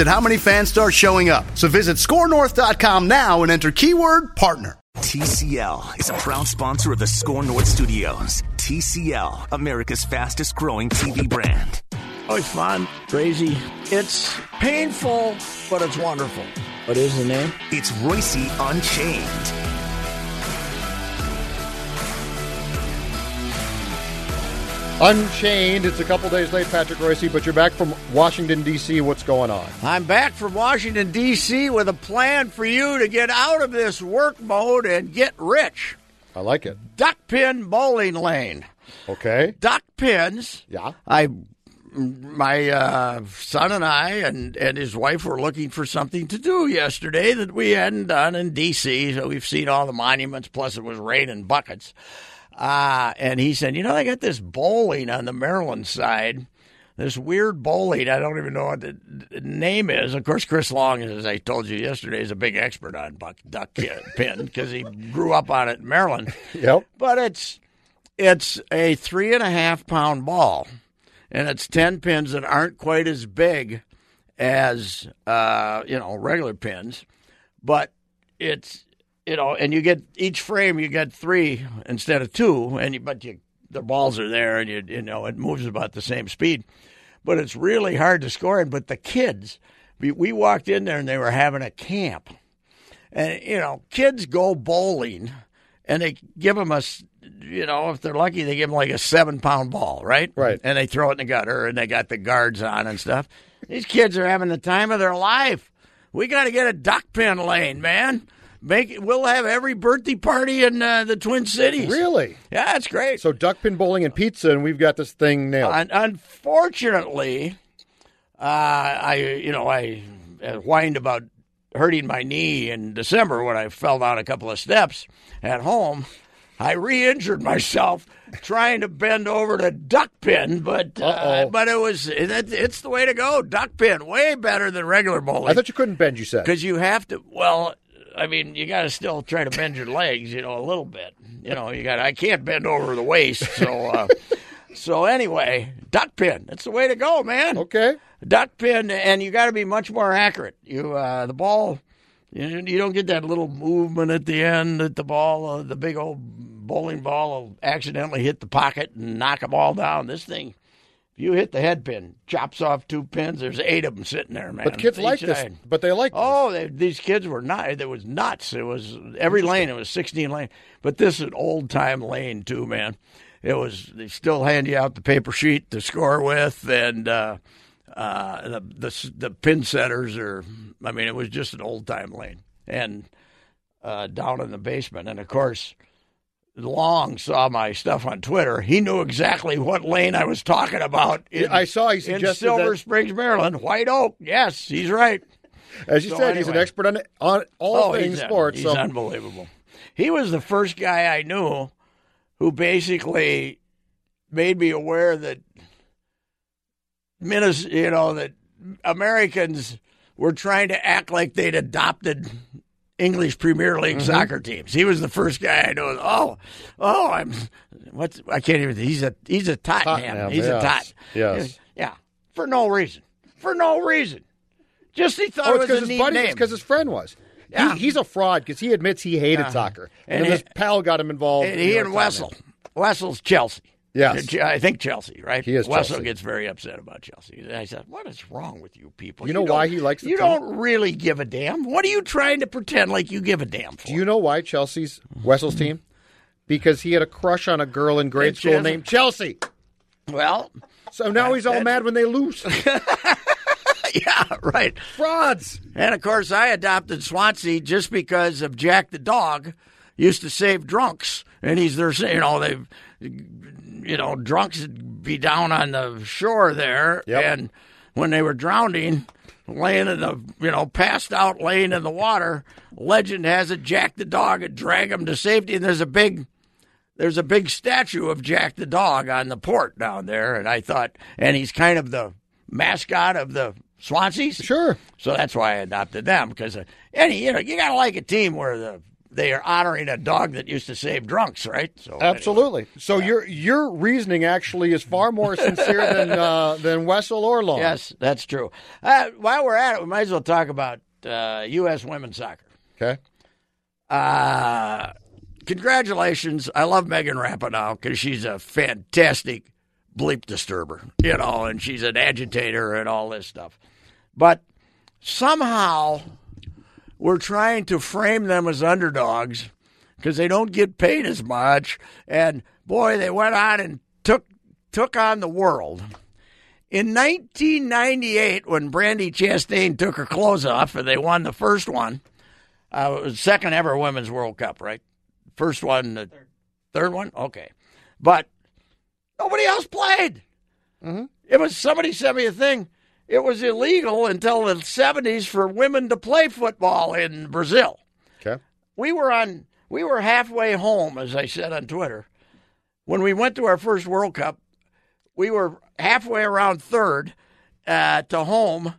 at how many fans start showing up. So visit skornorth.com now and enter keyword partner. TCL is a proud sponsor of the SKOR North Studios. TCL, America's fastest growing TV brand. Oh, it's fun, crazy. It's painful, but it's wonderful. What is the name? It's Reusse Unchained. Unchained. It's a couple days late, Patrick Reusse, but you're back from Washington, D.C. What's going on? I'm back from Washington, D.C. with a plan for you to get out of this work mode and get rich. I like it. Duck pin bowling lane. Okay. Duck pins. Yeah. I, my uh, son and I and, and his wife were looking for something to do yesterday that we hadn't done in D.C. So we've seen all the monuments, plus it was raining buckets. Uh, and he said, You know, they got this bowling on the Maryland side, this weird bowling. I don't even know what the, name is. Of course, Chris Long, as I told you yesterday, is a big expert on buck, duck pin because he grew up on it in Maryland. Yep. But it's it's a three and a half pound ball, and it's ten pins that aren't quite as big as uh, you know regular pins, but it's you know, and you get each frame you get three instead of two, and you, but you the balls are there, and you you know it moves about the same speed, but it's really hard to score in. But the kids, we, we walked in there and they were having a camp, and you know, kids go bowling, and they give them a you know, if they're lucky, they give them like a seven pound ball, right? Right. And they throw it in the gutter and they got the guards on and stuff. These kids are having the time of their life. We got to get a duck pin lane, man. Make we'll have every birthday party in uh, the Twin Cities. Really? Yeah, it's great. So duck pin bowling and pizza, and we've got this thing nailed. Un- unfortunately, uh, I you know I uh, whined about hurting my knee in December when I fell down a couple of steps at home. I re-injured myself trying to bend over to duck pin, but uh, but it was it, it's the way to go. Duck pin, way better than regular bowling I thought you couldn't bend. You said. because you have to. Well, I mean, you got to still try to bend your legs, you know, a little bit. You know, you got. I can't bend over the waist, so. Uh, so anyway, duck pin. That's the way to go, man. Okay. Duck pin, and you got to be much more accurate. You uh, the ball. You, you don't get that little movement at the end that the ball, uh, the big old bowling ball, will accidentally hit the pocket and knock a ball down. This thing, if you hit the head pin, chops off two pins. There's eight of them sitting there, man. But kids like this. But they like. Oh, they, these kids were not. It was nuts. It was every lane. It was sixteen lane. But this is an old time lane too, man. It was. They still hand you out the paper sheet to score with, and uh, uh, the, the the pin setters are. I mean, it was just an old time lane, and uh, down in the basement, and of course. Long saw my stuff on Twitter. He knew exactly what lane I was talking about. In, I saw he suggested in Silver that- Springs, Maryland. White Oak. Yes, he's right. As you so said, he's an expert on on all Oh, things he's, sports. He's so unbelievable. He was the first guy I knew who basically made me aware that Minnesota, you know, that Americans were trying to act like they'd adopted English Premier League Mm-hmm. soccer teams. He was the first guy I know. Oh, oh, I'm what's I can't even. He's a he's a Tottenham. Tottenham, he's yes, a tot. yes. yeah, for no reason. For no reason. Just he thought Oh, it was a his neat buddy. name. It's because his friend was. He- Yeah. he's a fraud because he admits he hated soccer, and, And his it- pal got him involved. And he and Wessel. Wessel's Chelsea. Yes. I think Chelsea, right? He is Wessel Chelsea. gets very upset about Chelsea. And I said, "What is wrong with you people? You know why he likes the You team? don't really give a damn. What are you trying to pretend like you give a damn for? Do you know why Chelsea's Wessel's hmm. team? because he had a crush on a girl in grade It's school named Chelsea. Well, So now he's all mad when they lose. yeah, right. Frauds. And of course, I adopted Swansea just because of Jack the dog. Used to save drunks, and he's there. You know, they, you know, drunks would be down on the shore there, Yep. and when they were drowning, laying in the, you know, passed out, laying in the water. Legend has it, Jack the dog would drag them to safety, and there's a big there's a big statue of Jack the dog on the port down there, and I thought, and he's kind of the mascot of the Swanseas. Sure. So that's why I adopted them because uh, any you know you gotta like a team where the they are honoring a dog that used to save drunks, right? So anyway. Absolutely. So your your reasoning actually is far more sincere than uh, than Wessel or Long. yes, that's true. Uh, while we're at it, we might as well talk about uh, U.S. women's soccer. Okay. Uh, congratulations. I love Megan Rapinoe because she's a fantastic bleep disturber, you know, and she's an agitator and all this stuff. But somehow we're trying to frame them as underdogs because they don't get paid as much. And boy, they went on and took took on the world. In 1998, when Brandi Chastain took her clothes off and they won the first one, uh, it was second ever Women's World Cup, right? First one, the third one? Okay. But nobody else played. It was somebody sent me a thing. It was illegal until the 70s for women to play football in Brazil. Okay. We were on we were halfway home, as I said on Twitter. When we went to our first World Cup, we were halfway around third uh, to home,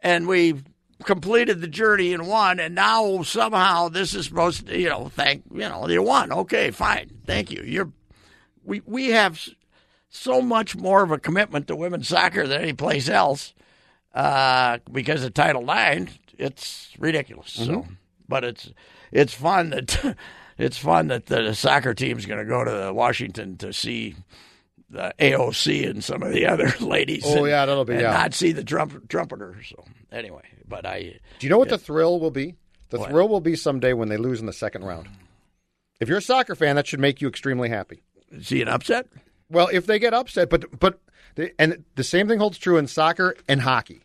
and we completed the journey and won. And now somehow this is supposed to, you know, thank you know, you won. Okay, fine, thank you. You're we we have so much more of a commitment to women's soccer than any place else uh, because of Title IX. It's ridiculous. So, but it's it's fun that it's fun that the soccer team's going to go to Washington to see the AOC and some of the other ladies. Oh, and- yeah, that'll be- and yeah. not see the trump, trumpeter. So anyway, but I Do you know what the thrill will be? The What? thrill will be someday when they lose in the second round. If you're a soccer fan, that should make you extremely happy. see an upset. Well, if they get upset, but but the, and the same thing holds true in soccer and hockey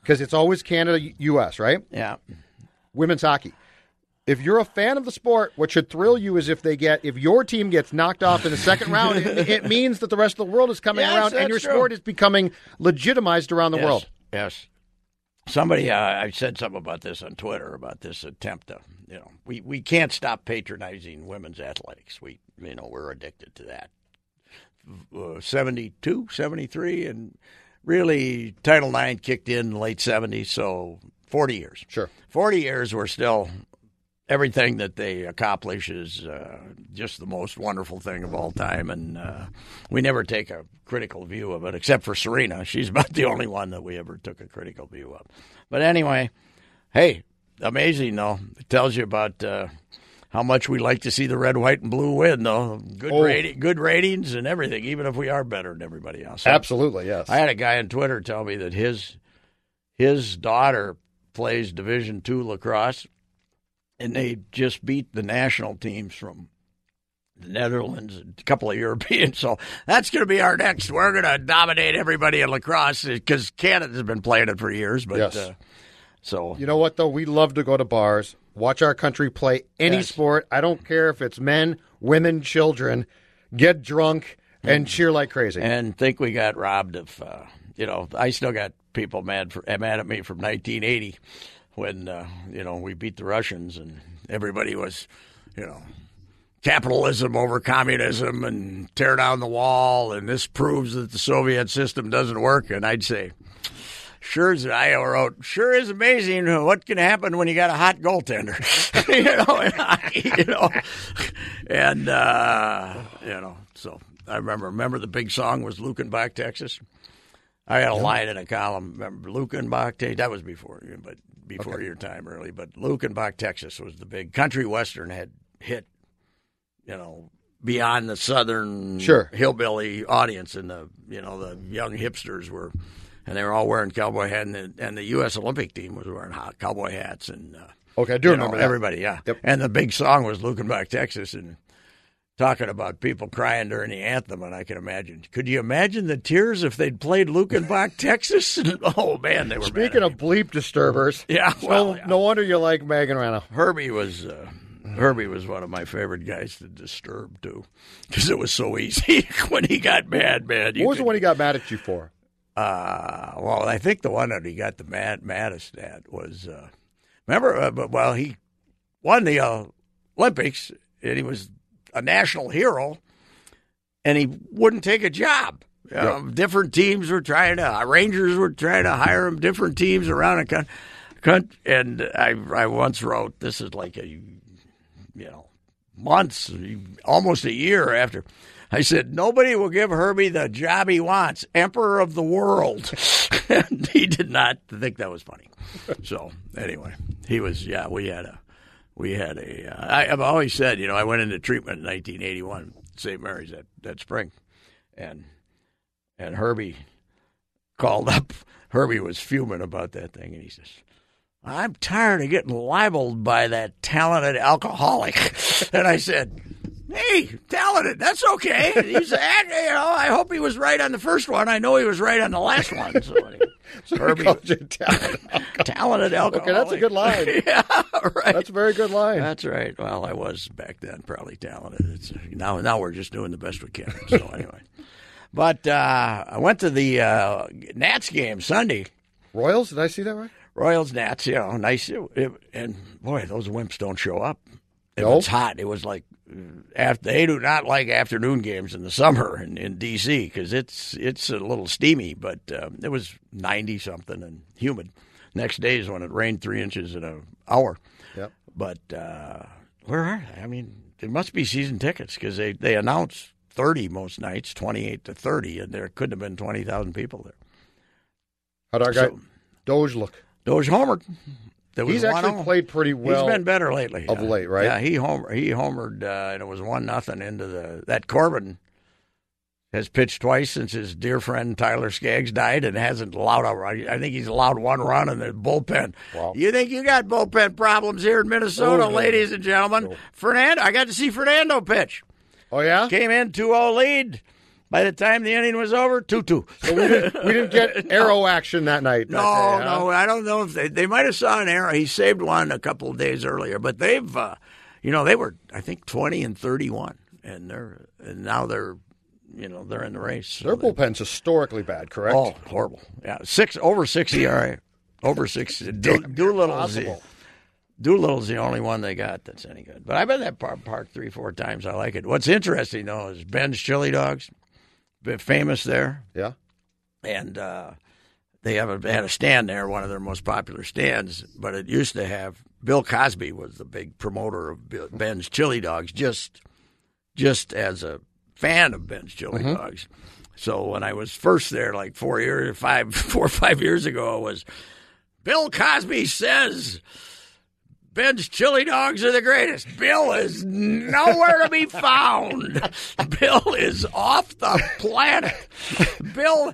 because it's always Canada, U.S. Right? Yeah, Women's hockey. If you're a fan of the sport, what should thrill you is if they get if your team gets knocked off in the second round, it, it means that the rest of the world is coming Yes, around and your true. sport is becoming legitimized around the yes, world. Yes. Somebody, uh, I said something about this on Twitter about this attempt to, you know, we, we can't stop patronizing women's athletics. We, you know, we're addicted to that. Uh, 72, 73, and really Title IX kicked in late 70s, so 40 years. Sure. 40 years, we're still, everything that they accomplish is uh, just the most wonderful thing of all time. And uh, we never take a critical view of it, except for Serena. She's about the only one that we ever took a critical view of. But anyway, hey, amazing, though. It tells you about. Uh, how much we like to see the red, white, and blue win, though. Good, Oh. rating, good ratings and everything, even if we are better than everybody else. Absolutely, yes. I had a guy on Twitter tell me that his his daughter plays Division two lacrosse, and they just beat the national teams from the Netherlands, and a couple of Europeans. So that's going to be our next. We're going to dominate everybody in lacrosse because Canada's been playing it for years. But Yes. uh, so You know what though? We love to go to bars, watch our country play any Yes. sport. I don't care if it's men, women, children. Get drunk and cheer like crazy. and think we got robbed of. Uh, you know, I still got people mad for mad at me from 1980 when uh, you know we beat the Russians and everybody was, you know, capitalism over communism and tear down the wall and this proves that the Soviet system doesn't work. And I'd say. Sure is I wrote. Sure is amazing what can happen when you got a hot goaltender, you know. in hockey, you know, and uh, you know. So I remember. Remember the big song was Luckenbach, Texas. I had a line in a column. Remember Luckenbach? Te- That was before you, but before your time, really. But Luckenbach, Texas, was the big country western had hit. You know, beyond the southern Sure. hillbilly audience, and the you know the young hipsters were, and they were all wearing cowboy hats, and the, and the U.S. Olympic team was wearing hot cowboy hats, and uh, okay, I do remember know, that. everybody, yeah. Yep. And the big song was Luckenbach, Texas, and talking about people crying during the anthem, and I can imagine. Could you imagine the tears if they'd played Luckenbach, Texas? oh man, they were. Speaking of bleep disturbers, Yeah, well, no, yeah. no wonder you like Megan Rapinoe. Herbie was uh, Herbie was one of my favorite guys to disturb too, because it was so easy when he got mad, man. What was the one he got mad at you for? Uh, well, I think the one that he got the mad maddest at was uh, remember. Uh, well, he won the uh, Olympics and he was a national hero, and he wouldn't take a job. You know, Different teams were trying to, uh, Rangers were trying to hire him. Different teams around the country, and I, I once wrote, "This is like a, you know, months, almost a year after." I said, nobody will give Herbie the job he wants, Emperor of the World. and he did not think that was funny. So anyway, he was, yeah, we had a, we had a, uh, I, I've always said, you know, I went into treatment in 1981, St. Mary's that, that spring. And, and Herbie called up, Herbie was fuming about that thing. And he says, I'm tired of getting libeled by that talented alcoholic. And I said, Hey, talented, that's okay. He said, you know, I hope he was right on the first one. I know he was right on the last one. So, anyway, Herbie, Called you talented. talented alcoholic. Okay, that's a good line. yeah, right. That's a very good line. That's right. Well, I was back then probably talented. It's, now, now we're just doing the best we can. So anyway, but uh, I went to the uh, Nats game Sunday. Royals, did I see that right? Royals Nats, you know, nice. It, and boy, those wimps don't show up. It No? was hot. It was like after they do not like afternoon games in the summer in, in D.C. because it's it's a little steamy, but um, it was ninety something and humid. Next day is when it rained three inches in an hour. Yep. But uh, where are they? I mean, it must be season tickets because they they announce thirty most nights, twenty eight to thirty, and there couldn't have been twenty thousand people there. How'd our guy So- Doge look? Doge homered. He's actually 1-0. played pretty well. He's been better lately of yeah. late, right? Yeah, he homer he homered, uh, and it was one nothing into the that Corbin has pitched twice since his dear friend Tyler Skaggs died, and hasn't allowed I think he's allowed one run in the bullpen. Wow. You think you got bullpen problems here in Minnesota, Oh, ladies and gentlemen? Fernando, I got to see Fernando pitch. Oh yeah, Came in 2-0 lead. By the time the inning was over, two two. so we didn't we didn't get arrow action that night. No, that day, huh? no, I don't know if they they might have saw an arrow. He saved one a couple of days earlier, but they've, uh, you know, they were I think twenty and thirty one, and they're and now they're, you know, they're in the race. So Their bullpen's historically bad, correct? oh, horrible. Yeah, six over six ERA, over six. Do, Doolittle's the. Doolittle's the only one they got that's any good. But I've been that Park Park three four times. I like it. What's interesting though is Ben's Chili Dogs, famous there Yeah. and uh, they have a, had a stand there, one of their most popular stands. But it used to have Bill Cosby was the big promoter of Bill- Ben's Chili Dogs, just just as a fan of Ben's Chili Dogs. So when I was first there, like four years, five, four or five years ago, it was Bill Cosby says. Ben's chili dogs are the greatest. Bill is nowhere to be found. Bill is off the planet. Bill,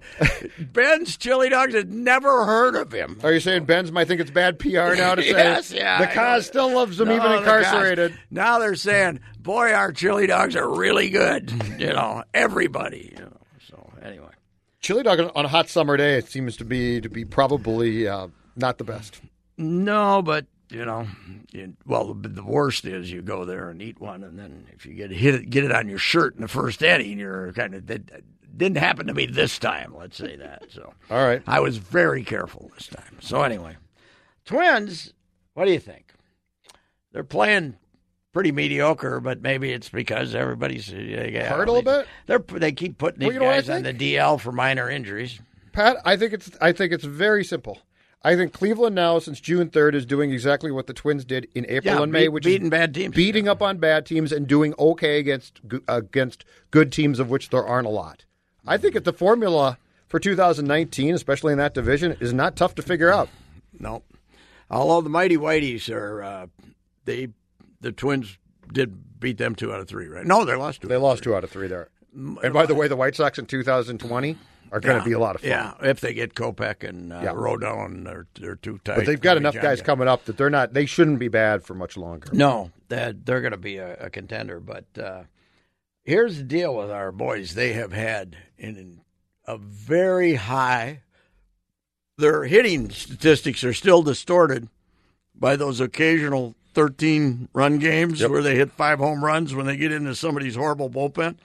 Ben's chili dogs had never heard of him. Are you saying Ben's might think it's bad PR now to say Yes, yeah, the cause still loves him No, even incarcerated? guys- now they're saying, "Boy, our chili dogs are really good." You know, everybody. You know. So anyway, Chili dog on a hot summer day it seems to be to be probably uh, not the best. no, but you know, you, well, the, the worst is you go there and eat one, and then if you get hit it, get it on your shirt in the first inning, you're kind of that didn't happen to me this time. Let's say that. So All right. I was very careful this time. So anyway, Twins, what do you think? They're playing pretty mediocre, but maybe it's because everybody's uh, yeah, Hurt a little bit? They're they keep putting these Well, you know what I guys on the? DL for minor injuries. Pat, I think it's I think it's very simple. I think Cleveland now, since June third, is doing exactly what the Twins did in April Yeah, and May, beat- which beating is bad teams. beating up on bad teams and doing okay against against good teams, of which there aren't a lot. I think if the formula for 2019, especially in that division, is not tough to figure out. No, although the mighty whiteys are uh, they the Twins did beat them two out of three, right? No, they lost two. They lost two out of three there. And by the way, the White Sox in 2020 are going to be a lot of fun. Yeah, if they get Kopech and uh, Yeah. Rodon, they're they're too tight. But they've got enough guys guy. coming up that they're not. They shouldn't be bad for much longer. No, they're, they're going to be a, a contender, but uh, here's the deal with our boys. They have had in a very high. Their hitting statistics are still distorted by those occasional 13 run games where they hit five home runs when they get into somebody's horrible bullpen.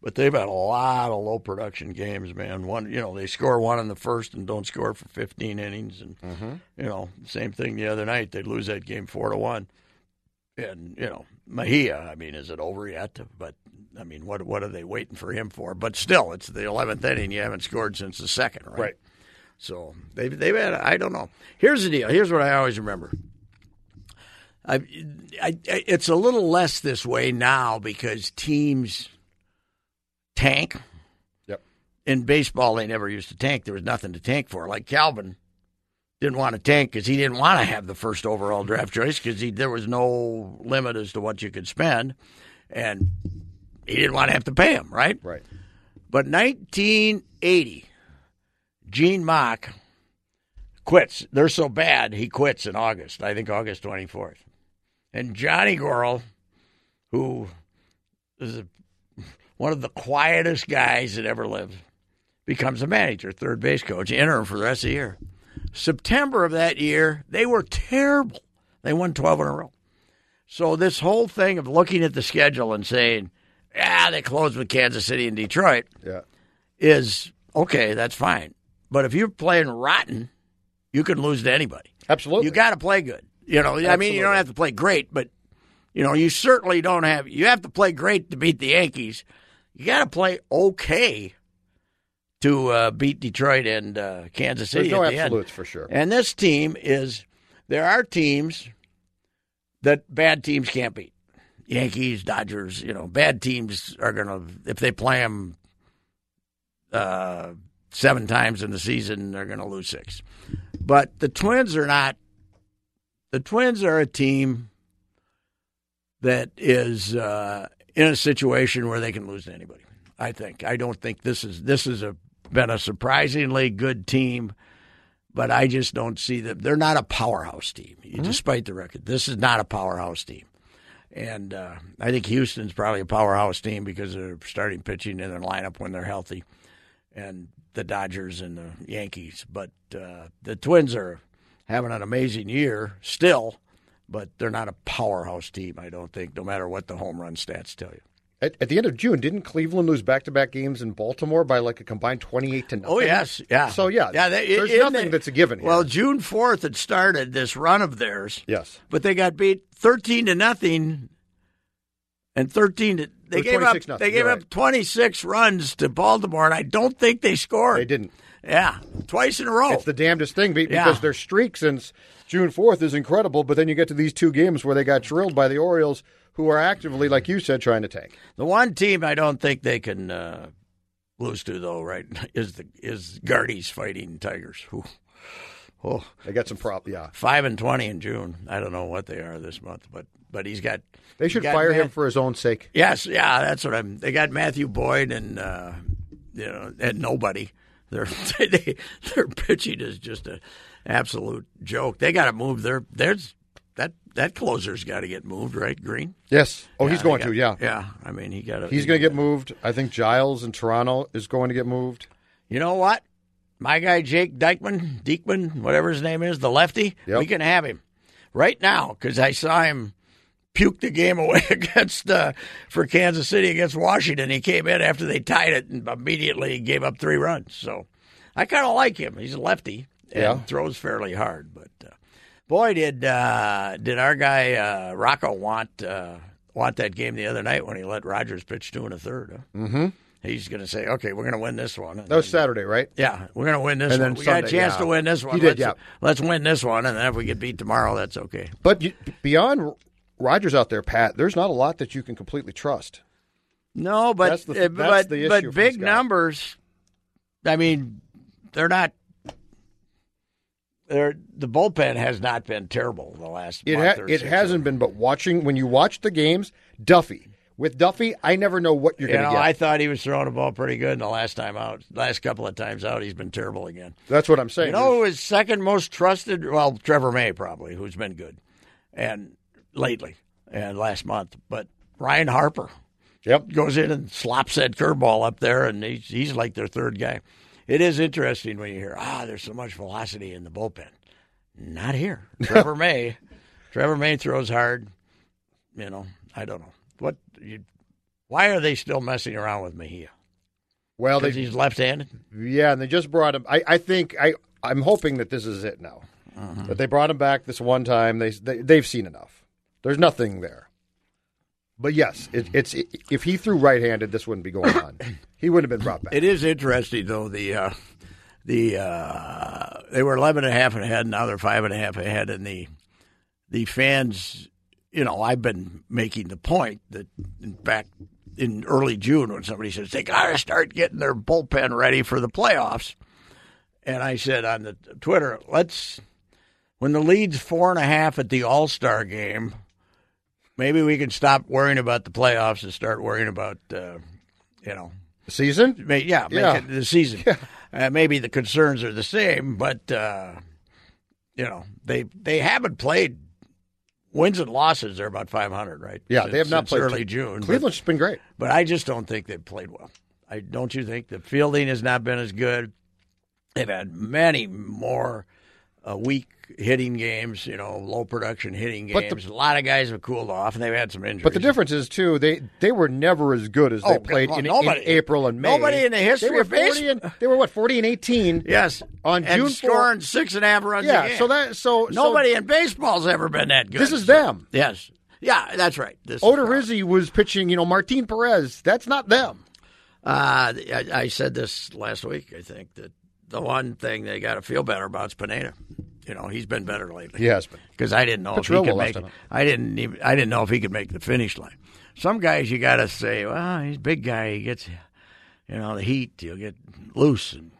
But they've had a lot of low production games, man. One, you know, they score one in the first and don't score for 15 innings, and mm-hmm. you know, same thing the other night. They lose that game four to one, and you know, Mejia. I mean, is it over yet? But I mean, what what are they waiting for him for? But still, it's the 11th inning. You haven't scored since the second, right? Right. So they've they've had. I don't know. Here's the deal. Here's what I always remember. I, I, it's a little less this way now because teams tank. Yep. In baseball, they never used to tank. There was nothing to tank for. Like Calvin didn't want to tank because he didn't want to have the first overall draft choice because there was no limit as to what you could spend, and he didn't want to have to pay him, right? Right. But 1980, Gene Mauch quits. They're so bad, he quits in August. I think August 24th. And Johnny Goryl, who is a, one of the quietest guys that ever lived, becomes a manager, third base coach, interim for the rest of the year. September of that year, they were terrible. They won 12 in a row. So this whole thing of looking at the schedule and saying, "Yeah, they closed with Kansas City and Detroit," Yeah. is okay. That's fine. But if you're playing rotten, you can lose to anybody. Absolutely. You got to play good. You know, I mean, you don't have to play great, but you know, you certainly don't have. You have to play great to beat the Yankees. You got to play okay to uh, beat Detroit and uh, Kansas City. There's no the end. absolutes for sure. And this team is there are teams that bad teams can't beat. Yankees, Dodgers, you know, bad teams are going to if they play them uh, seven times in the season, they're going to lose six. But the Twins are not. The Twins are a team that is uh, in a situation where they can lose to anybody. I think. I don't think this is this is a been a surprisingly good team, but I just don't see them. They're not a powerhouse team, despite the record. This is not a powerhouse team. And uh, I think Houston's probably a powerhouse team because they're starting pitching in their lineup when they're healthy, and the Dodgers and the Yankees. But uh, the Twins are having an amazing year still, but they're not a powerhouse team. I don't think, no matter what the home run stats tell you. At, at the end of June, didn't Cleveland lose back-to-back games in Baltimore by like a combined twenty-eight to oh, nothing? Oh yes, yeah. So yeah, yeah. They, there's in nothing that's a given. Here. Well, June fourth it started this run of theirs. yes, but they got beat thirteen to nothing, and thirteen to they gave up 26 nothing, they gave you're up right. twenty six runs to Baltimore, and I don't think they scored. they didn't. Yeah, twice in a row. It's the damnedest thing be- Yeah. because their streak since June 4th is incredible, but then you get to these two games where they got drilled by the Orioles, who are actively, like you said, trying to tank. The one team I don't think they can uh, lose to though, right, is the is Gardy's fighting Tigers. Who, oh, They got some prop. Yeah, five and twenty in June. I don't know what they are this month, but but he's got. they should got fire him for his own sake. Yes, yeah, that's what I'm. They got Matthew Boyd and uh, you know and nobody. Their they, their pitching is just an absolute joke. They got to move their there's that that closer's got to get moved, right? Greene. Yes. Oh, Yeah, he's going got- to. Yeah, Yeah, I mean he got. he's going to get moved. I think Giles in Toronto is going to get moved. You know what? My guy Jake Dykeman, Diekman, whatever his name is, the lefty. Yep. We can have him right now because I saw him puke the game away against uh, for Kansas City against Washington. He came in after they tied it and immediately gave up three runs. So I kind of like him. He's a lefty and Yeah. throws fairly hard. But uh, boy, did uh, did our guy uh, Rocco want uh, want that game the other night when he let Rogers pitch two and a third? Huh? Mm-hmm. He's going to say, "Okay, we're going to win this one." And That was then- Saturday, right? yeah, we're going to win this And one. then We got a chance yeah. to win this one. He did, let's, yeah. Let's win this one, and then if we get beat tomorrow, that's okay. But you, beyond Rogers out there, Pat, there's not a lot that you can completely trust. No, but That's the- uh, that's but the issue but big numbers. I mean, they're not. The bullpen has not been terrible the last. It month ha- it hasn't been, but watching when you watch the games, Duffey with Duffey, I never know what you're You going to get. I thought he was throwing the ball pretty good, and the last time out, last couple of times out, he's been terrible again. That's what I'm saying. You know who is second most trusted? Well, Trevor May probably, who's been good, and lately and last month. But Ryan Harper, Yep. goes in and slops that curveball up there, and he's, he's like their third guy. It is interesting when you hear, ah, there's so much velocity in the bullpen. Not here. Trevor May. Trevor May throws hard. You know, I don't know. What you, why are they still messing around with Mejia? Well, they, he's left-handed. yeah, and they just brought him. I, I think I I'm hoping that this is it now. That they brought him back this one time. They, they they've seen enough. There's nothing there. But yes, it, it's if he threw right-handed, this wouldn't be going on. He wouldn't have been brought back. It is interesting though. The uh, the uh, they were eleven and a half ahead. Now they're five and a half ahead, and the the fans. You know, I've been making the point that in fact in early June when somebody says they got to start getting their bullpen ready for the playoffs, and I said on the Twitter, let's when the lead's four and a half at the All Star game. Maybe we can stop worrying about the playoffs and start worrying about, uh, you know, Season? May, yeah, make Yeah. it the season. Uh, maybe the concerns are the same, but uh, you know they they haven't played wins and losses. They're about five hundred, right? Yeah, Since- they have not since played early June. but- Cleveland's just been great. but I just don't think they've played well. I don't you think the fielding has not been as good. They've had many more uh, weak hitting games, you know, low production hitting But the- games. a lot of guys have cooled off, and they've had some injuries. But the difference is too they they were never as good as they Oh, played well, in, nobody- in April and May. nobody in the history they were of 40 and, They were what forty and eighteen. yes, on and June scoring six and a half runs. Yeah, so that so Nobody So in baseball's ever been that good. This is them. Yes. Yeah, that's right. This is Oda was pitching. You know, Martin Perez. That's not them. Uh, I, I said this last week. I think that the one thing they got to feel better about is Pineda. You know, he's been better lately. He has been. because I didn't know if he could make. him. I didn't even. I didn't know if he could make the finish line. Some guys you got to say, well, he's a big guy. He gets, you know, the heat. He'll get loose, and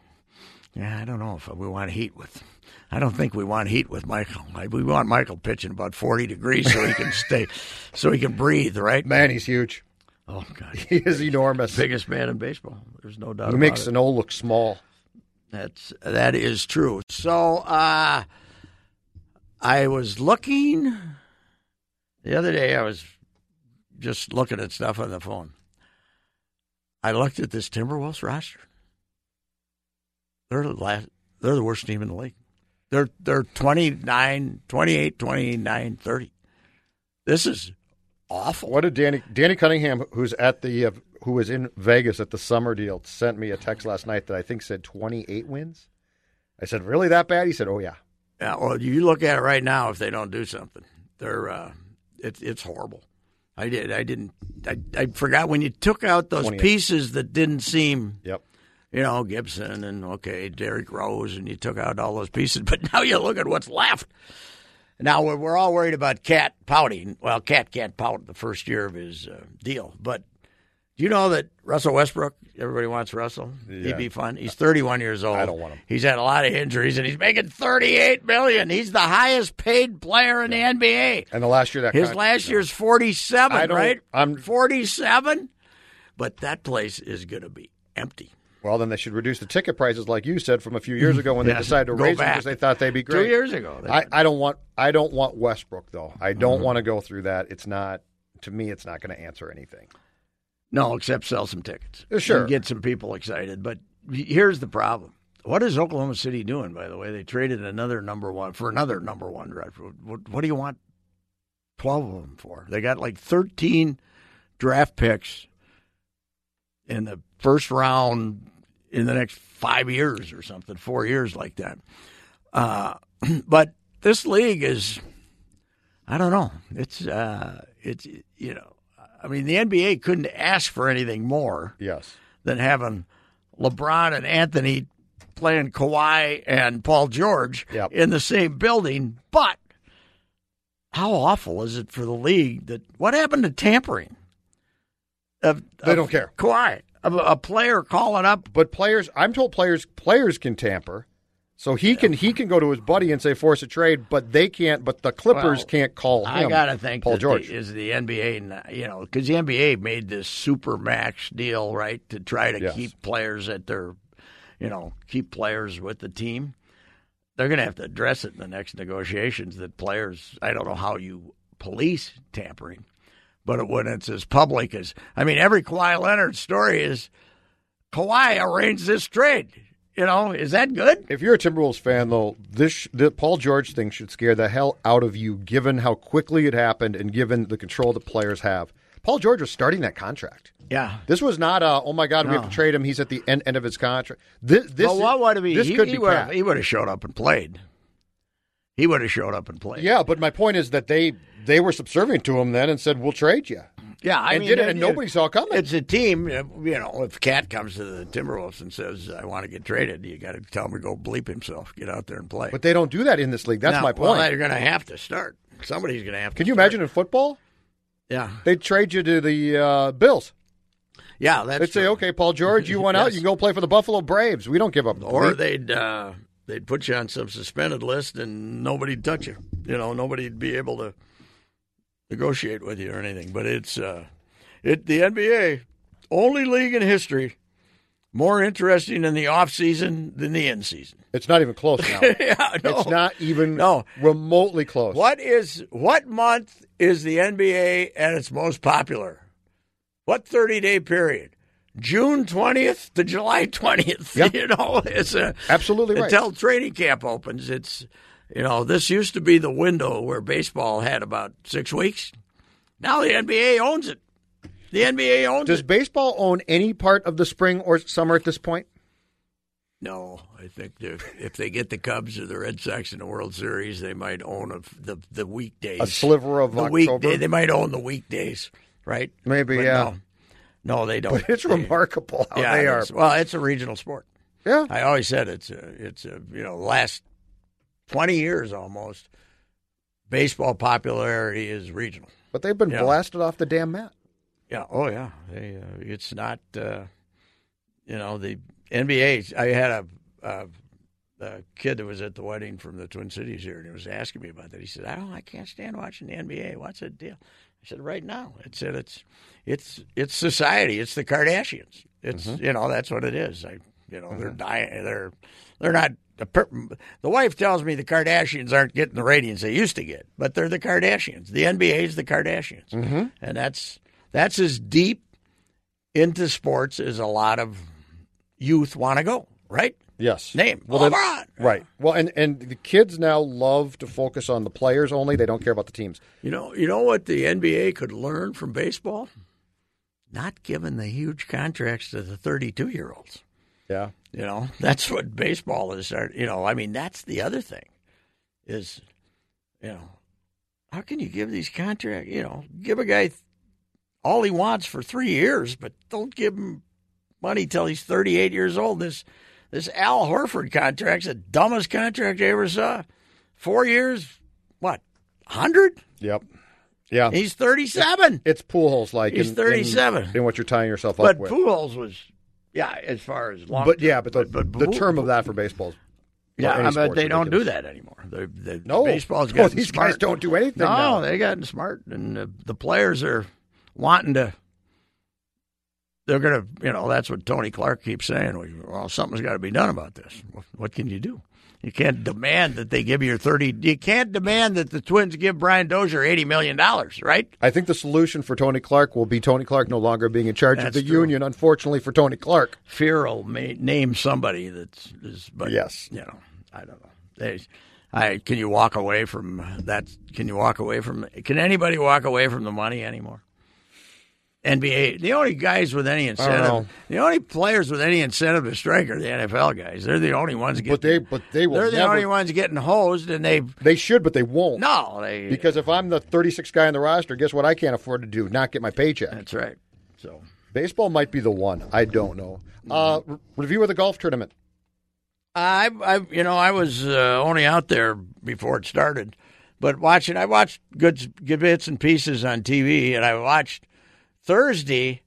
yeah, I don't know if we want heat with. I don't think we want heat with Michael. We want Michael pitching about forty degrees so he can stay, so he can breathe. Right? Man, he's huge. Oh God, He is enormous. biggest man in baseball. There's no doubt. He makes an old look small. That's that is true. So uh I was looking the other day I was just looking at stuff on the phone. I looked at this Timberwolves roster. They're the last, they're the worst team in the league. They're they're 29 28 29 30. This is awful. What did Danny Danny Cunningham, who's at the uh, who was in Vegas at the summer deal, sent me a text last night that I think said twenty eight wins. I said, "Really that bad?" He said, "Oh yeah." Yeah, well, you look at it right now. If they don't do something, they're uh, it's it's horrible. I did. I didn't. I, I forgot when you took out those 28. pieces that didn't seem, Yep. you know, Gibson and okay, Derrick Rose, and you took out all those pieces. But now you look at what's left. Now we're, we're all worried about Cat pouting. Well, Cat can't pout the first year of his uh, deal, but do you know that Russell Westbrook? Everybody wants Russell. He'd be fun. He's 31 years old. I don't want him. He's had a lot of injuries, and he's making 38 million. He's the highest paid player in the NBA. And the last year that His last year's 47, right? I'm- 47. But that place is going to be empty. Well, then they should reduce the ticket prices, like you said from a few years ago when they decided to go raise them because they thought they'd be great. Two years ago. I, I don't want I don't want Westbrook though. I don't Mm-hmm. want to go through that. It's not to me. It's not going to answer anything. No, except sell some tickets. Uh, sure. Get some people excited. But here's the problem. What is Oklahoma City doing, by the way? They traded another number one for another number one draft. What, what do you want 12 of them for? They got like 13 draft picks in the first round in the next five years or something, four years like that. Uh, but this league is, I don't know. It's, uh, it's, you know, I mean, the NBA couldn't ask for anything more Yes. than having LeBron and Anthony playing Kawhi and Paul George Yep. in the same building. But how awful is it for the league that what happened to tampering? Of, They of don't care. Kawhi, of a, a player calling up. But players, I'm told players players can tamper. So he can he can go to his buddy and say force a trade, but they can't. But the Clippers Well, can't call him. I gotta think Paul George. the, is the NBA, you know, because the NBA made this super max deal, right, to try to Yes. keep players at their, you know, keep players with the team. They're going to have to address it in the next negotiations. That players, I don't know how you police tampering, But when it's as public as, I mean, every Kawhi Leonard story is Kawhi arranged this trade. You know, is that good? If you're a Timberwolves fan, though, this the Paul George thing should scare the hell out of you, given how quickly it happened and given the control the players have. Paul George was starting that contract. Yeah. This was not a oh my god we have to trade him. He's at the end, end of his contract. This this, well, what would have he? this he, could he be would he would have showed up and played. He would have showed up and played. Yeah, but my point is that they they were subservient to him then and said we'll trade you. Yeah. I and mean, did it, and it- nobody saw it coming. It's a team. You know, if Cat comes to the Timberwolves and says, "I want to get traded," you got to tell him to go bleep himself, get out there and play. But they don't do that in this league. That's my Well, point. they're going to have to start. Somebody's going to have to. Can you start. imagine in football? Yeah, They'd trade you to the uh, Bills. yeah. That's They'd say, "Okay, Paul George, you went out. You can go play for the Buffalo Braves. We don't give up." or they'd uh, they'd put you on some suspended list and nobody'd touch you. You know, nobody'd be able to negotiate with you or anything. But it's uh, it the NBA only league in history more interesting in the off season than the in season. it's not even close now. yeah, no. It's not even No. remotely close. What is what month is the NBA at its most popular? What thirty day period? June twentieth to July twentieth. Yeah. You know, it's a Absolutely right. until training camp opens. It's you know this used to be the window where baseball had about six weeks. Now the NBA owns it. The NBA owns Does it. baseball own any part of the spring or summer at this point? No, I think if they get the Cubs or the Red Sox in the World Series, they might own a, the the weekdays. A sliver of the October? weekday. They might own the weekdays, right? Maybe, But yeah. No, no they don't. But it's They- remarkable how yeah, they are. Well, it's a regional sport. Yeah. I always said it's a, it's a, you know, last 20 years almost, baseball popularity is regional. But they've been Yeah. blasted off the damn mat. Yeah. Oh, yeah. They, uh, it's not, uh, you know, the NBA. I had a, a, a kid that was at the wedding from the Twin Cities here, and he was asking me about that. He said, "I don't, I can't stand watching the NBA. What's the deal?" I said, "Right now, it's it, it's it's it's society. It's the Kardashians. It's you know that's what it is. I you know they're dying. They're they're not." The, per- the wife tells me the Kardashians aren't getting the ratings they used to get, but they're the Kardashians. The NBA is the Kardashians, mm-hmm. and that's that's as deep into sports as a lot of youth want to go. Right? Yes. Name Well, LeBron. Right. Well, and, and the kids now love to focus on the players only. They don't care about the teams. You know, you know what the NBA could learn from baseball? Not giving the huge contracts to the 32 year olds. Yeah. You know, that's what baseball is. You know, I mean, that's the other thing is, you know, how can you give these contracts? You know, give a guy all he wants for three years, but don't give him money till he's 38 years old. This this Al Horford contract's the dumbest contract I ever saw. Four years, what, 100? Yep. Yeah. He's 37. it's Pujols like He's in- in- 37. In, what you're tying yourself But up with. But Pujols was, yeah, as far as long. but yeah, but the, but the Pujols- term of that for baseball. is- Yeah, but they don't do that anymore. They, they, No. baseball's No, these smart. guys don't do anything No, now. they gotten smart, and the, the players are wanting to. They're gonna, you know, that's what Tony Clark keeps saying. Well, something's got to be done about this. What, what can you do? You can't demand that they give you thirty. You can't demand that the Twins give Brian Dozier eighty million dollars, right? I think the solution for Tony Clark will be Tony Clark no longer being in charge of the true. union. Unfortunately for Tony Clark, Fear will may, name somebody that's is, but Yes. you know, I don't know. They, I can you walk away from that? Can you walk away from? Can anybody walk away from the money anymore? NBA, the only guys with any incentive, the only players with any incentive to strike are the NFL guys. They're the only ones getting. but they but they will they're the never. only ones getting hosed, and they They should, but they won't. no, they Because if I'm the 36th guy on the roster, guess what? I can't afford to do not get my paycheck. that's right. So Baseball might be the one. I don't know. Uh, re- review of the golf tournament. I, I, you know, I was uh, only out there before it started, but watching, I watched good, good bits and pieces on TV, and I watched Thursday,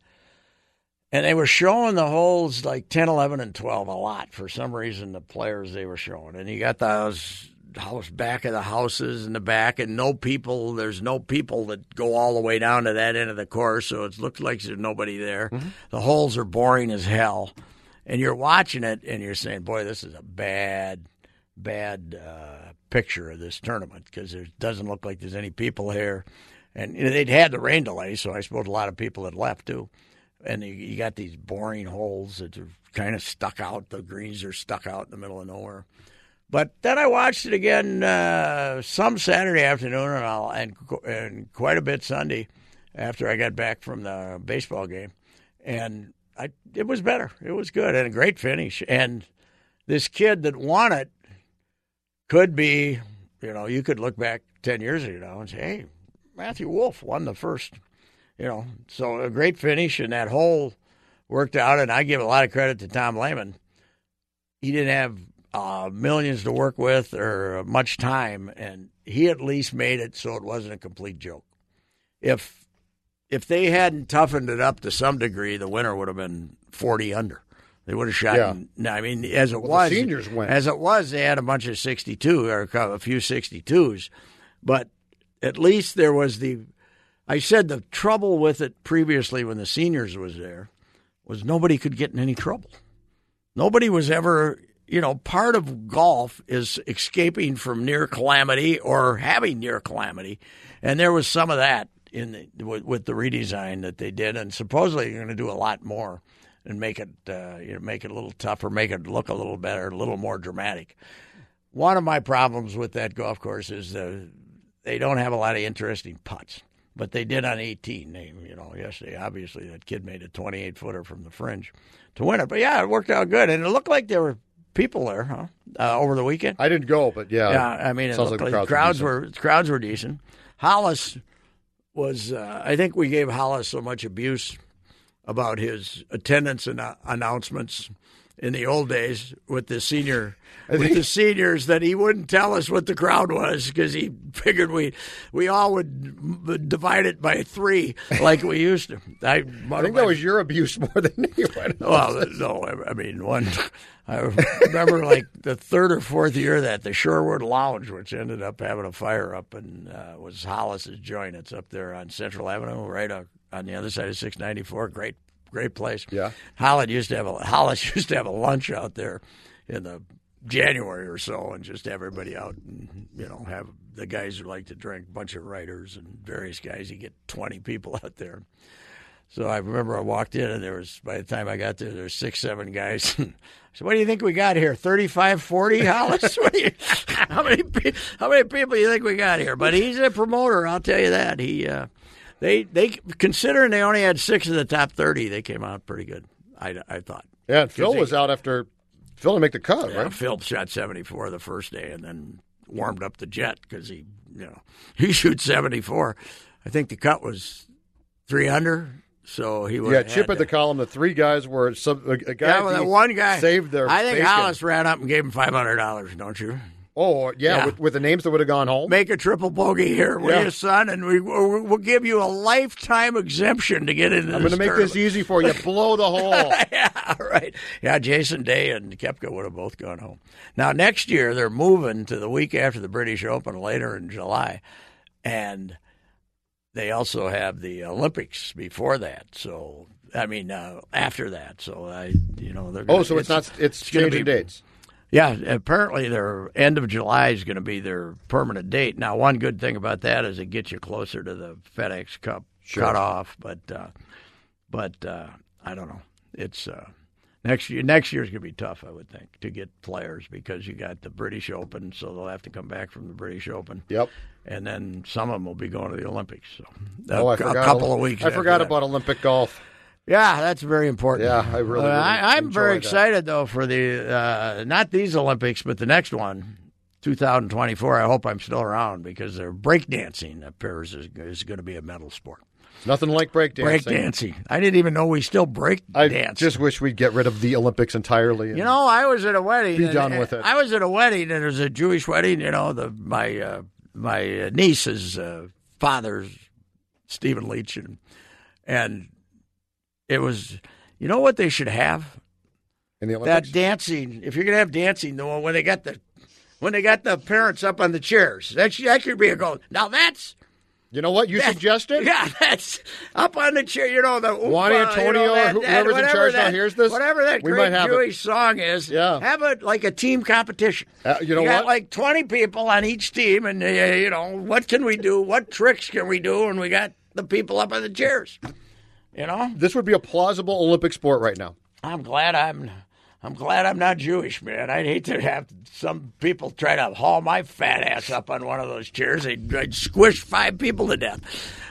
and they were showing the holes like 10, 11, and 12 a lot for some reason, the players they were showing. And you got those house back of the houses in the back, and no people, there's no people that go all the way down to that end of the course, so it looks like there's nobody there. The holes are boring as hell. And you're watching it, and you're saying, boy, this is a bad, bad uh, picture of this tournament because it doesn't look like there's any people here. And you know, they'd had the rain delay, so I suppose a lot of people had left too. And you, you got these boring holes that are kind of stuck out. The greens are stuck out in the middle of nowhere. But then I watched it again uh, some Saturday afternoon, and, I'll, and and quite a bit Sunday after I got back from the baseball game, and I it was better. It was good and a great finish. And this kid that won it could be, you know, you could look back ten years ago and say, hey, Matthew Wolff won the first, you know, so a great finish, and that hole worked out. And I give a lot of credit to Tom Lehman. He didn't have uh, millions to work with or much time, and he at least made it so it wasn't a complete joke. If if they hadn't toughened it up to some degree, the winner would have been forty under. They would have shot. Yeah. In, I mean, as it Well, was, seniors went. As it was, they had a bunch of sixty-two or a few sixty-twos, but at least there was the. I said the trouble with it previously when the seniors was there was nobody could get in any trouble. Nobody was ever, you know, part of golf is escaping from near calamity or having near calamity, and there was some of that in the, with, the redesign that they did, and supposedly you're going to do a lot more and make it, uh, you know, make it a little tougher, make it look a little better, a little more dramatic. One of my problems with that golf course is the they don't have a lot of interesting putts, but they did on 18. They, you know, yesterday obviously that kid made a 28 footer from the fringe to win it. But yeah, it worked out good, and it looked like there were people there, huh? Uh, over the weekend. I didn't go, but yeah. Yeah, I mean, it looked like like the crowds, were crowds were crowds were decent. Hollis was, uh, I think we gave Hollis so much abuse about his attendance and announcements in the old days with the senior with the seniors that he wouldn't tell us what the crowd was because he figured we we all would divide it by three like we used to. I, I think that was your abuse more than anyone. well, no, I- I mean one. I remember like the third or fourth year that the Shorewood Lounge, which ended up having a fire up and uh, was Hollis's joint. It's up there on Central Avenue, right on on the other side of 694. Great, great place. Yeah. Hollis used to have a Hollis used to have a lunch out there in the January or so, and just have everybody out and you know have the guys who like to drink, a bunch of writers and various guys. You get 20 people out there. So I remember I walked in and there was, by the time I got there, there were six, seven guys. I said, what do you think we got here? 35, 40, Hollis? What do you, how, many, how many people do you think we got here? But he's a promoter, I'll tell you that. He, uh, they, they, considering they only had six of the top 30, they came out pretty good, I, I thought. Yeah, and Phil they- was out after Phil didn't make the cut, Yeah, right? Phil shot 74 the first day and then warmed up the jet because he, you know, he shoots 74. I think the cut was three under, so he Yeah, Chip had at the column. The three guys were some a, a guy. Yeah, well, that one guy saved their. I think bacon. Hollis ran up and gave him five hundred dollars. Don't you? Oh yeah, Yeah. With, with the names that would have gone home. Make a triple bogey here, will Yeah. you, son? And we we'll, give you a lifetime exemption to get into. This. I'm going to make this easy for you. Blow the hole. yeah, right. Yeah, Jason Day and Koepka would have both gone home. Now next year they're moving to the week after the British Open, later in July, and they also have the Olympics before that. So I mean, uh, after that. So I, you know, they're. Gonna, Oh, so it's, not. It's, gonna changing be- dates. Yeah, apparently their end of July is going to be their permanent date. Now, one good thing about that is it gets you closer to the FedEx Cup Sure. cutoff, but uh, but uh, I don't know. It's uh, next year. Next year's going to be tough, I would think, to get players because you got the British Open, so they'll have to come back from the British Open. Yep. And then some of them will be going to the Olympics. So Oh, I a, forgot. a couple of weeks. I forgot about Olympic golf. Yeah, that's very important. Yeah, I really, Uh, really I, I'm very that. excited though for the uh, not these Olympics, but the next one, 2024. I hope I'm still around because their breakdancing appears is, is going to be a medal sport. Nothing like breakdancing. Breakdancing. I didn't even know we still break I dance. just wish we'd get rid of the Olympics entirely. You know, I was at a wedding. Be done with it. I was at a wedding, and it was a Jewish wedding. You know, the my uh, my niece's uh, father's Stephen Leach, and and it was. You know what they should have? in the Olympics. That dancing. If you're gonna have dancing, the one when they got the when they got the parents up on the chairs, that should, that could be a goal. Now that's You know what? You That- suggested? Yeah, that's up on the chair. You know the Juan Oompa, you Antonio know, or that- who- that- whoever's in charge now that- hears this, Whatever that we great might have it. Jewish song is, Yeah. have it like a team competition. Uh, you know got what? like twenty people on each team, and uh, you know what can we do? What tricks can we do? And we got the people up on the chairs. You know, This would be a plausible Olympic sport right now. I'm glad I'm. I'm glad I'm not Jewish, man. I'd hate to have some people try to haul my fat ass up on one of those chairs. They'd, I'd squish five people to death.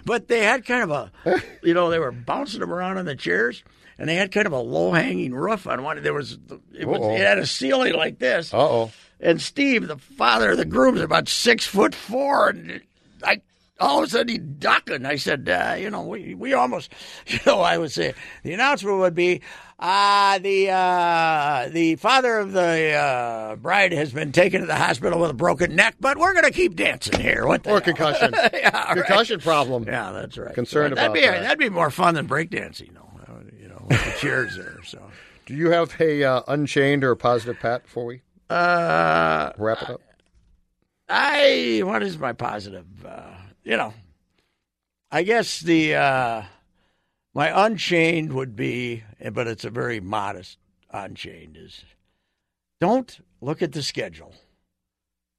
But they had kind of a, you know, they were bouncing them around on the chairs, and they had kind of a low hanging roof on one. There was, it, was, it had a ceiling like this. Uh oh. And Steve, the father of the groom, is about six foot four, and I all of a sudden he ducking. I said, uh, you know, we we almost, you know, I would say the announcement would be, uh, the uh, the father of the uh, bride has been taken to the hospital with a broken neck, but we're going to keep dancing here. What the Or hell? concussion. yeah, right. Concussion problem. Yeah, that's right. Concerned that'd about be that. that'd be more fun than breakdancing, though. uh, You know, with the chairs there. So, Do you have a uh, unchained or a positive pat before we uh, wrap it up? I what is my positive? Uh, you know, I guess the uh, my unchained would be, but it's a very modest unchained. Is don't look at the schedule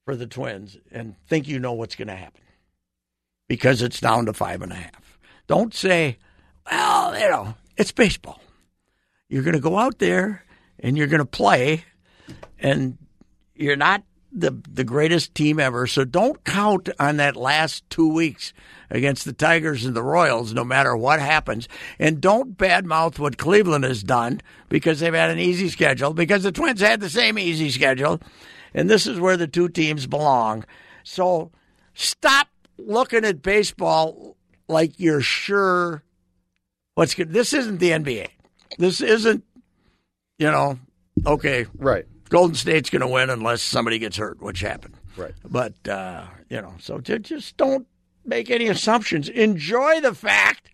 for the Twins and think you know what's going to happen because it's down to five and a half. Don't say, well, you know, it's baseball. You're going to go out there and you're going to play, and you're not the the greatest team ever. So don't count on that last two weeks against the Tigers and the Royals, no matter what happens. And don't badmouth what Cleveland has done because they've had an easy schedule. Because the Twins had the same easy schedule, and this is where the two teams belong. So stop looking at baseball like you're sure what's good. This isn't the NBA. This isn't, you know, okay, Right. Golden State's going to win unless somebody gets hurt, which happened. Right. But uh, you know, so ju- just don't make any assumptions. Enjoy the fact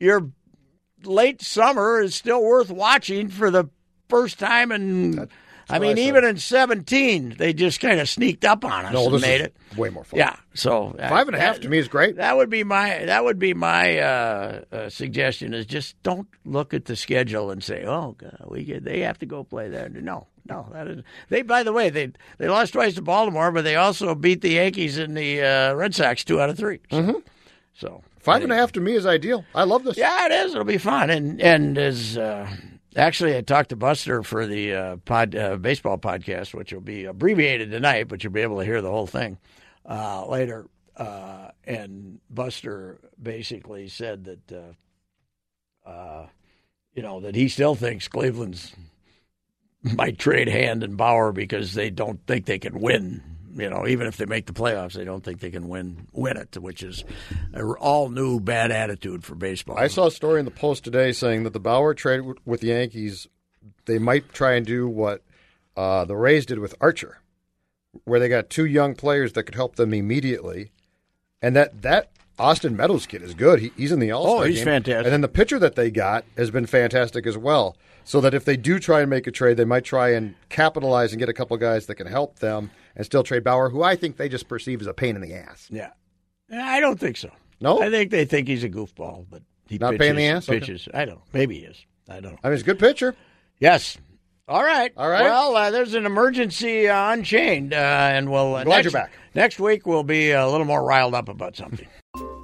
your late summer is still worth watching for the first time in. I mean, I even in seventeen, they just kind of sneaked up on us No, and made it. way more fun. Yeah, so uh, Five and a half that- to me is great. that would be my that would be my uh, uh, suggestion is just don't look at the schedule and say, "Oh, God, we get, they have to go play there." No, no. That is, they by the way they they lost twice to Baltimore, but they also beat the Yankees and the uh, Red Sox two out of 3 So, Mm-hmm. so Five and a half to me is ideal. I love this. yeah, it is. It'll be fun. And and as uh, actually, I talked to Buster for the uh, pod uh, baseball podcast, which will be abbreviated tonight, but you'll be able to hear the whole thing uh, later. Uh, and Buster basically said that uh, uh, you know that he still thinks Cleveland's might trade Hand and Bauer because they don't think they can win. You know, even if they make the playoffs, they don't think they can win win it, which is an all new bad attitude for baseball. I saw a story in the Post today saying that the Bauer trade with the Yankees, they might try and do what uh, the Rays did with Archer, where they got two young players that could help them immediately, and that that Austin Meadows kid is good. He, he's in the All Star. Oh, he's fantastic. And then the pitcher that they got has been fantastic as well. So that if they do try and make a trade, they might try and capitalize and get a couple guys that can help them and still trade Bauer, who I think they just perceive as a pain in the ass. Yeah. I don't think so. No? I think they think he's a goofball, but he Not pitches, pain in the ass? Okay. Pitches. I don't know. Maybe he is. I don't know. I mean, he's a good pitcher. Yes. All right. All right. Well, uh, there's an emergency uh, unchained, uh, and we'll uh, Glad next, you're back. Next week we'll be a little more riled up about something.